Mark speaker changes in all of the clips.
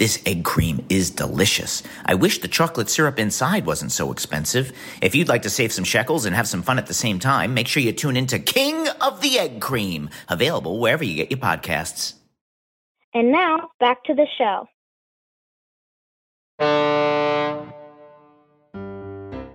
Speaker 1: This egg cream is delicious. I wish the chocolate syrup inside wasn't so expensive. If you'd like to save some shekels and have some fun at the same time, make sure you tune into King of the Egg Cream, available wherever you get your podcasts.
Speaker 2: And now back to the show.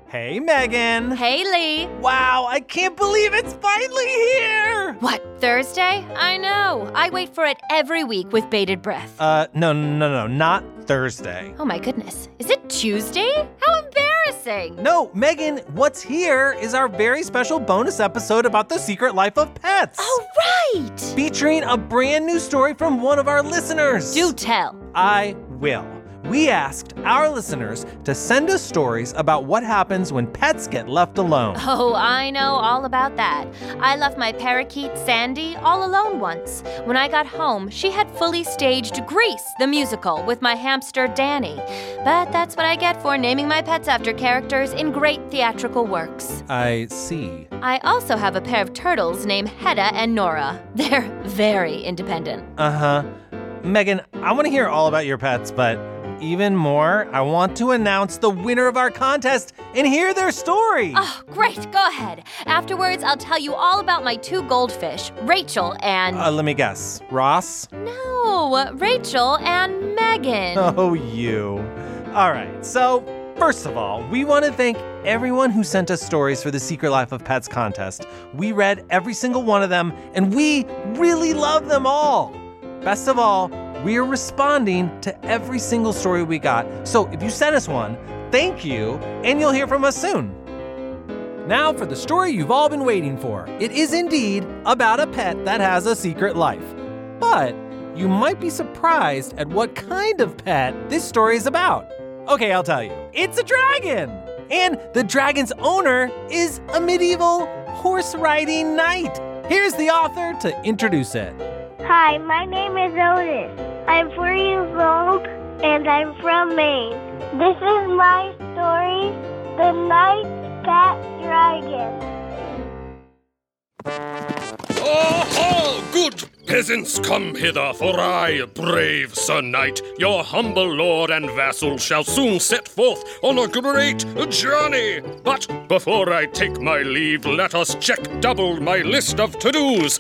Speaker 3: Hey, Megan.
Speaker 4: Hey, Lee.
Speaker 3: Wow, I can't believe it's finally here.
Speaker 4: What, Thursday? I know. I wait for it every week with bated breath.
Speaker 3: Uh, no, no, no, no, no, not Thursday.
Speaker 4: Oh my goodness. Is it Tuesday? How embarrassing.
Speaker 3: No, Megan, what's here is our very special bonus episode about the secret life of pets.
Speaker 4: Oh, right.
Speaker 3: Featuring a brand new story from one of our listeners.
Speaker 4: Do tell.
Speaker 3: I will. We asked our listeners to send us stories about what happens when pets get left alone.
Speaker 4: Oh, I know all about that. I left my parakeet Sandy all alone once. When I got home, she had fully staged Grease, the musical, with my hamster Danny. But that's what I get for naming my pets after characters in great theatrical works.
Speaker 3: I see.
Speaker 4: I also have a pair of turtles named Hedda and Nora. They're very independent.
Speaker 3: Uh huh. Megan, I want to hear all about your pets, but even more, I want to announce the winner of our contest and hear their story.
Speaker 4: Oh, great. Go ahead. Afterwards, I'll tell you all about my two goldfish, Rachel and.
Speaker 3: Uh, let me guess. Ross?
Speaker 4: No, Rachel and Megan.
Speaker 3: Oh, you. All right. So, first of all, we want to thank everyone who sent us stories for the Secret Life of Pets contest. We read every single one of them, and we really love them all. Best of all, we are responding to every single story we got. So if you sent us one, thank you, and you'll hear from us soon. Now for the story you've all been waiting for. It is indeed about a pet that has a secret life. But you might be surprised at what kind of pet this story is about. Okay, I'll tell you. It's a dragon! And the dragon's owner is a medieval horse riding knight. Here's the author to introduce it.
Speaker 2: Hi, my name is Otis. I'm four years old and I'm from Maine. This is my story, The Night Cat Dragon.
Speaker 5: Aha! Good peasants, come hither, for I, brave Sir Knight, your humble lord and vassal, shall soon set forth on a great journey. But before I take my leave, let us check double my list of to-dos.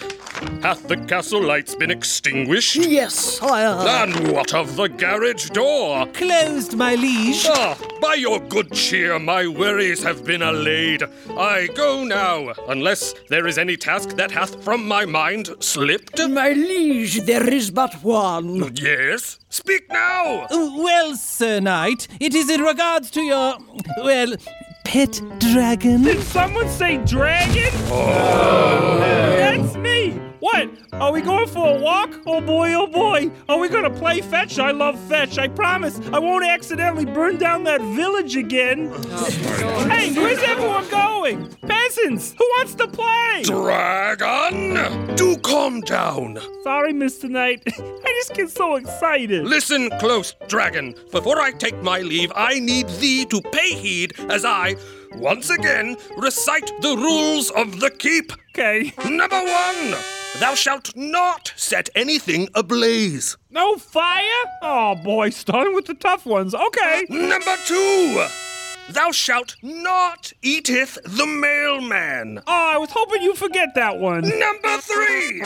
Speaker 5: Hath the castle lights been extinguished?
Speaker 6: Yes, sire.
Speaker 5: And what of the garage door?
Speaker 6: Closed, my liege.
Speaker 5: Ah, by your good cheer, my worries have been allayed. I go now, unless there is any task that hath from my mind slipped.
Speaker 6: My liege, there is but one.
Speaker 5: Yes? Speak now!
Speaker 6: Well, Sir Knight, it is in regards to your, well,
Speaker 3: pet dragon.
Speaker 7: Did someone say dragon? That's me. What? Are we going for a walk? Oh boy, oh boy. Are we gonna play fetch? I love fetch. I promise I won't accidentally burn down that village again. hey, where's everyone going? Peasants, who wants to play?
Speaker 5: Dragon! Do calm down.
Speaker 7: Sorry, Mr. Knight. I just get so excited.
Speaker 5: Listen close, dragon. Before I take my leave, I need thee to pay heed as I, once again, recite the rules of the keep.
Speaker 7: Okay.
Speaker 5: Number one, thou shalt not set anything ablaze.
Speaker 7: No fire? Oh boy, starting with the tough ones. Okay.
Speaker 5: Number two, thou shalt not eateth the mailman.
Speaker 7: Oh, I was hoping you forget that one.
Speaker 5: Number three,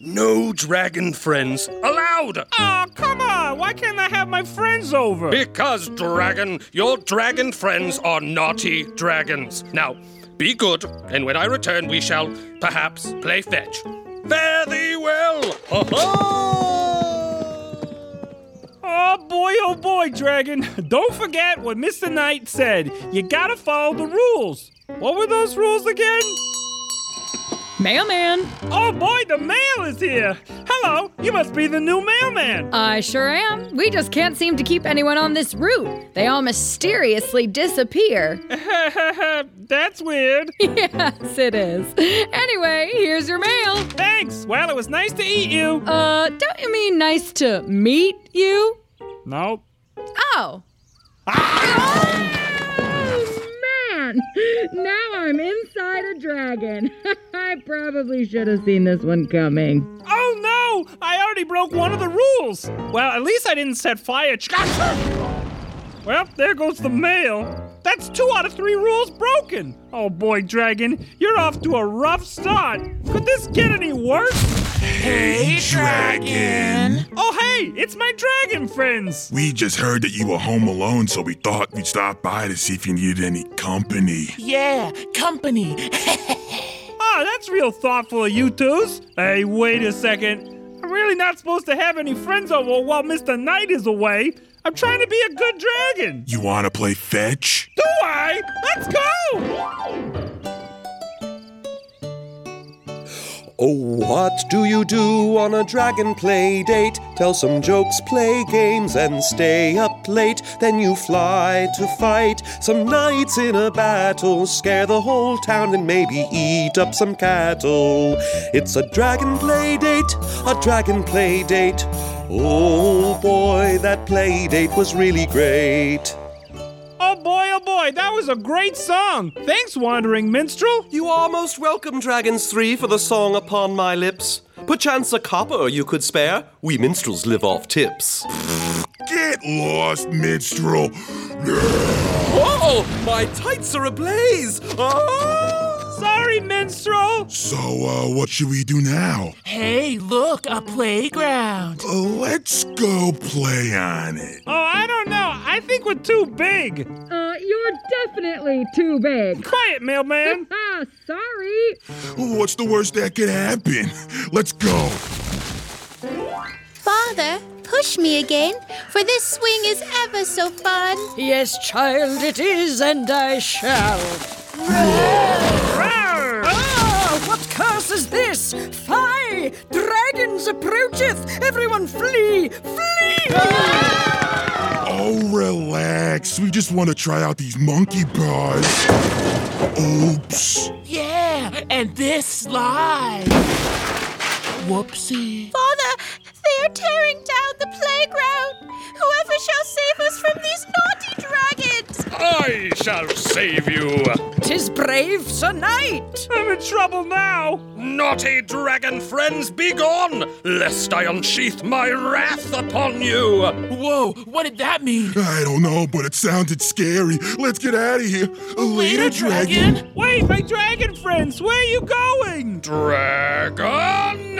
Speaker 5: no dragon friends allowed.
Speaker 7: Oh, come on. Why can't I have my friends over?
Speaker 5: Because, dragon, your dragon friends are naughty dragons. Now, be good, and when I return, we shall perhaps play fetch. Fare thee well! Ho-ho!
Speaker 7: Oh boy, oh boy, Dragon. Don't forget what Mr. Knight said. You gotta follow the rules. What were those rules again?
Speaker 8: Mailman.
Speaker 7: Oh boy, the mail is here. Hello, you must be the new mailman.
Speaker 8: I sure am. We just can't seem to keep anyone on this route. They all mysteriously disappear.
Speaker 7: That's weird.
Speaker 8: yes, it is. Anyway, here's your mail.
Speaker 7: Thanks. Well, it was nice to eat you.
Speaker 8: Uh, don't you mean nice to meet you?
Speaker 7: Nope.
Speaker 8: Oh. Oh, man. Now I'm inside a dragon. I probably should have seen this one coming.
Speaker 7: Oh no! I already broke one of the rules. Well, at least I didn't set fire. Well, there goes the mail. That's two out of three rules broken. Oh boy, Dragon, you're off to a rough start. Could this get any worse?
Speaker 9: Hey, Dragon!
Speaker 7: Oh hey, it's my dragon friends.
Speaker 9: We just heard that you were home alone, so we thought we'd stop by to see if you needed any company.
Speaker 6: Yeah, company.
Speaker 7: That's real thoughtful of you twos. Hey, wait a second. I'm really not supposed to have any friends over while Mr. Knight is away. I'm trying to be a good dragon.
Speaker 9: You want to play fetch?
Speaker 7: Do I? Let's go!
Speaker 10: Oh, what do you do on a dragon play date? Tell some jokes, play games, and stay up late. Then you fly to fight some knights in a battle, scare the whole town, and maybe eat up some cattle. It's a dragon play date, a dragon play date. Oh boy, that play date was really great.
Speaker 7: Oh boy, oh boy, that was a great song. Thanks, Wandering Minstrel.
Speaker 10: You are most welcome, Dragons Three, for the song upon my lips. Perchance a copper you could spare. We minstrels live off tips.
Speaker 9: Get lost, minstrel.
Speaker 10: Oh, my tights are ablaze! Oh!
Speaker 7: Sorry, Minstrel.
Speaker 9: So, uh, what should we do now?
Speaker 6: Hey, look, a playground.
Speaker 9: Uh, let's go play on it.
Speaker 7: Oh, I don't know. I think we're too big.
Speaker 8: Uh, you're definitely too big.
Speaker 7: Quiet, mailman.
Speaker 8: Ah, sorry.
Speaker 9: What's the worst that could happen? Let's go.
Speaker 11: Father, push me again, for this swing is ever so fun.
Speaker 6: Yes, child, it is, and I shall. What curse is this? Fie! Dragons approacheth! Everyone flee! Flee!
Speaker 9: Oh, relax. We just want to try out these monkey bars. Oops.
Speaker 6: Yeah, and this slide. Whoopsie.
Speaker 11: Father, they are tearing down the playground. Whoever shall save us from these naughty dragons.
Speaker 5: I shall save you.
Speaker 6: Tis brave Sir Knight.
Speaker 7: I'm in trouble now.
Speaker 5: Naughty dragon friends, be gone, lest I unsheath my wrath upon you.
Speaker 6: Whoa, what did that mean?
Speaker 9: I don't know, but it sounded scary. Let's get out of here. Later, dragon.
Speaker 7: Wait, my dragon friends, where are you going?
Speaker 5: Dragon!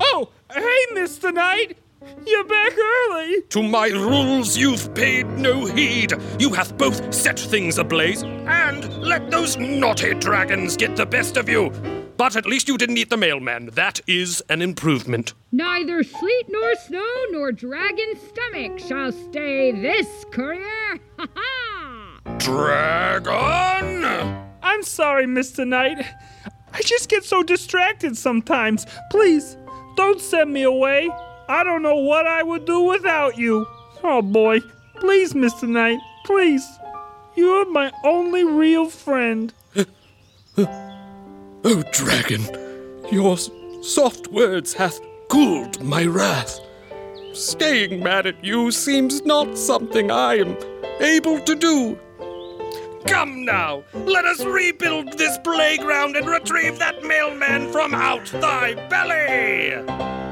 Speaker 7: Oh, hey, Mr. Knight. You're back early.
Speaker 5: To my rules you've paid no heed. You hath both set things ablaze and let those naughty dragons get the best of you. But at least you didn't eat the mailman. That is an improvement.
Speaker 8: Neither sleet nor snow nor dragon stomach shall stay this courier. Ha ha!
Speaker 5: Dragon!
Speaker 7: I'm sorry, Mr. Knight. I just get so distracted sometimes. Please, don't send me away. I don't know what I would do without you. Oh boy. Please, Mr. Knight, please. You're my only real friend.
Speaker 5: Oh, dragon, your soft words hath cooled my wrath. Staying mad at you seems not something I am able to do. Come now, let us rebuild this playground and retrieve that mailman from out thy belly!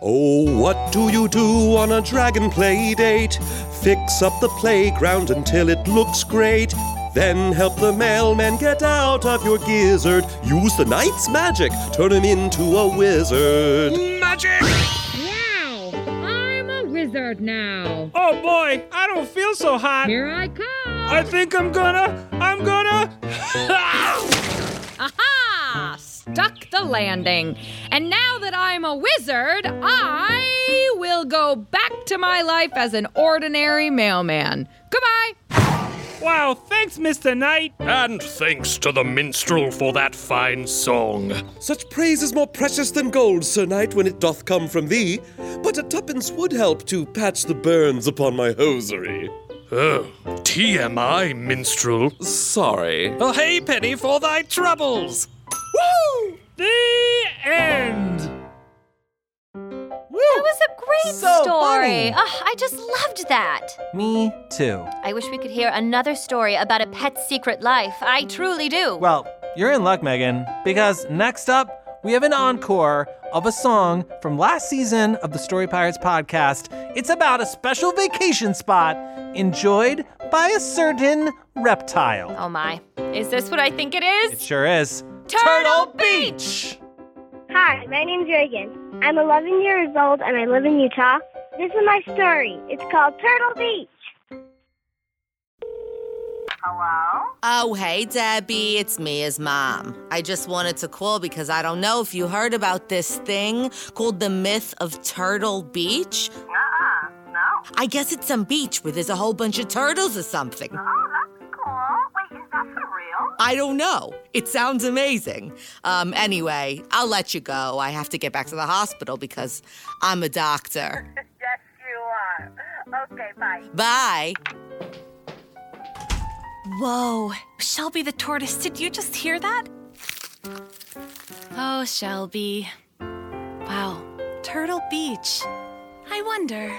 Speaker 10: Oh, what do you do on a dragon play date? Fix up the playground until it looks great. Then help the mailman get out of your gizzard. Use the knight's magic, turn him into a wizard.
Speaker 5: Magic!
Speaker 8: Wow! I'm a wizard now.
Speaker 7: Oh boy, I don't feel so hot.
Speaker 8: Here I come.
Speaker 7: I think I'm gonna. I'm gonna.
Speaker 8: Aha! Stuck the landing. And now that I'm a wizard, I will go back to my life as an ordinary mailman. Goodbye.
Speaker 7: wow, thanks, Mr. Knight.
Speaker 5: And thanks to the minstrel for that fine song.
Speaker 10: Such praise is more precious than gold, Sir Knight, when it doth come from thee. But a tuppence would help to patch the burns upon my hosiery.
Speaker 5: Oh, TMI, minstrel.
Speaker 10: Sorry.
Speaker 5: A Penny, for thy troubles.
Speaker 7: The end. Woo!
Speaker 4: That was a great
Speaker 3: So
Speaker 4: story.
Speaker 3: funny.
Speaker 4: Ugh, I just loved that.
Speaker 3: Me too.
Speaker 4: I wish we could hear another story about a pet's secret life. I truly do.
Speaker 3: Well, you're in luck, Megan, because next up, we have an encore of a song from last season of the Story Pirates podcast. It's about a special vacation spot enjoyed by a certain reptile.
Speaker 4: oh my. Is this what I think it is?
Speaker 3: It sure is.
Speaker 4: Turtle
Speaker 3: Beach!
Speaker 2: Hi, my name's Reagan. I'm 11 years old and I live in Utah. This is my story. It's called Turtle Beach. Hello?
Speaker 12: Oh, hey, Debbie. It's Mia's mom. I just wanted to call because I don't know if you heard about this thing called the myth of Turtle Beach.
Speaker 13: Uh-uh, no.
Speaker 12: I guess it's some beach where there's a whole bunch of turtles or something.
Speaker 13: Oh, that's cool. Wait, is that for real?
Speaker 12: I don't know. It sounds amazing. Um, anyway, I'll let you go. I have to get back to the hospital because I'm a doctor.
Speaker 13: yes, you are. Okay, bye.
Speaker 12: Bye.
Speaker 11: Whoa. Shelby the tortoise, did you just hear that? Oh, Shelby. Wow. Turtle Beach. I wonder.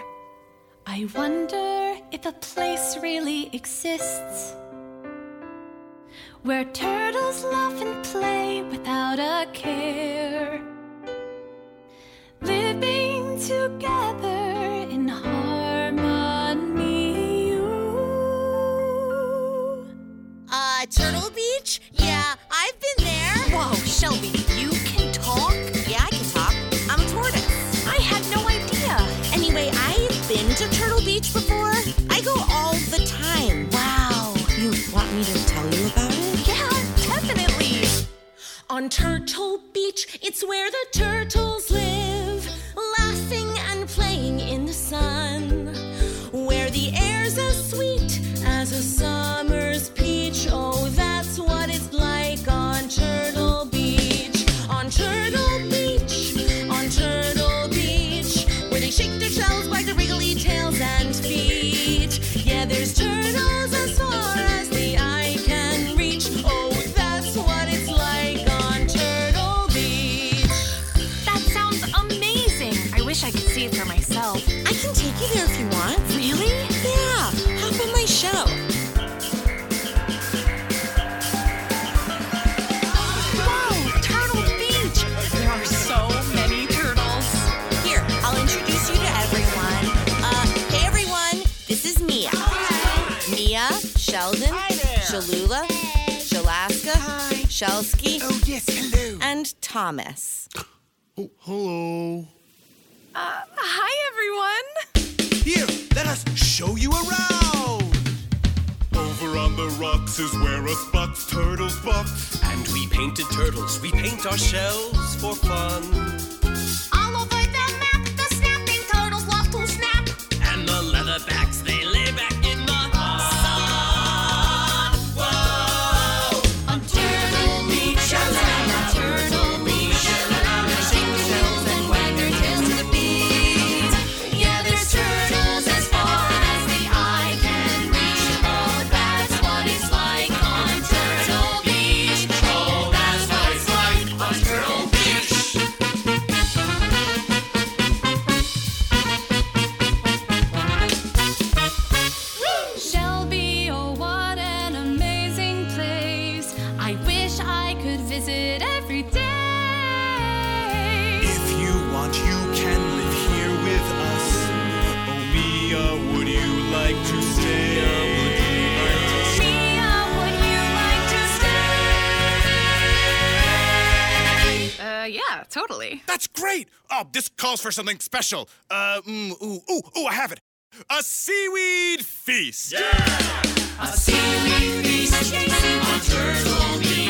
Speaker 11: I wonder if a place really exists where turtles laugh and play without a care. Living together in harmony. Ooh.
Speaker 12: Uh, Turtle Beach? Yeah, I've been there.
Speaker 11: Whoa, Shelby, you
Speaker 12: Turtle Beach,
Speaker 14: it's where the turtles
Speaker 12: Shalula, Shalaska, Shelsky,
Speaker 9: Oh, yes, hello.
Speaker 12: and Thomas.
Speaker 9: Oh, hello.
Speaker 11: Uh, hi, everyone.
Speaker 9: Here, let us show you around. Over on the rocks is where us box turtles box.
Speaker 10: And we painted turtles. We paint our shells for fun.
Speaker 15: Yeah, totally.
Speaker 16: That's great. Oh, this calls for something special. Uh, mm, ooh, ooh, ooh, I have it. A seaweed feast. Yeah!
Speaker 14: A seaweed feast on Turtle Beach.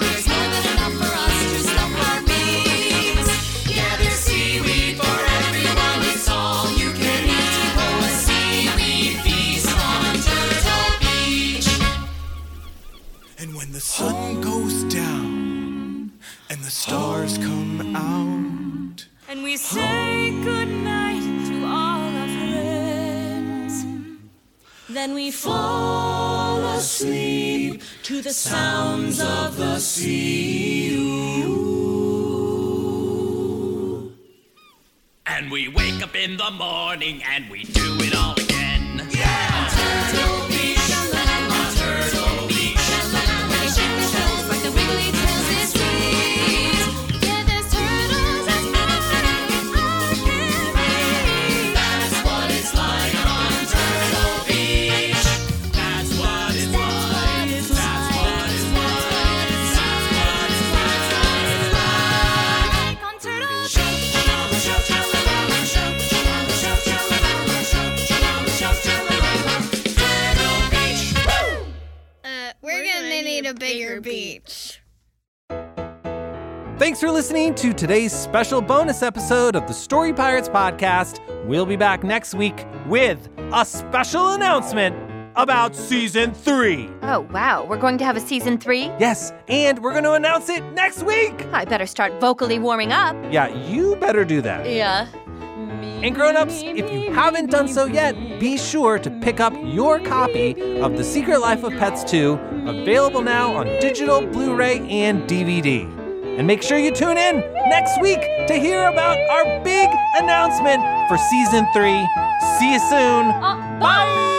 Speaker 14: There's more than enough for us to stuff our beaks. Yeah, there's seaweed for everyone. It's all you can eat. Oh, a seaweed feast on Turtle Beach.
Speaker 17: And when the sun goes down and the stars come out,
Speaker 14: And we say goodnight to all our friends. Then we fall asleep to the sounds of the sea.
Speaker 18: And we wake up in the morning and we do it all
Speaker 3: listening to today's special bonus episode of the Story Pirates podcast. We'll be back next week with a special announcement about season three.
Speaker 4: Oh, wow. We're going to have a season three?
Speaker 3: Yes, and we're going to announce it next week.
Speaker 4: I better start vocally warming up.
Speaker 3: Yeah, you better do that.
Speaker 4: Yeah.
Speaker 3: And grown-ups, if you haven't done so yet, be sure to pick up your copy of The Secret Life of Pets 2, available now on digital, Blu-ray, and DVD. And make sure you tune in next week to hear about our big announcement for season 3. See you soon. Uh,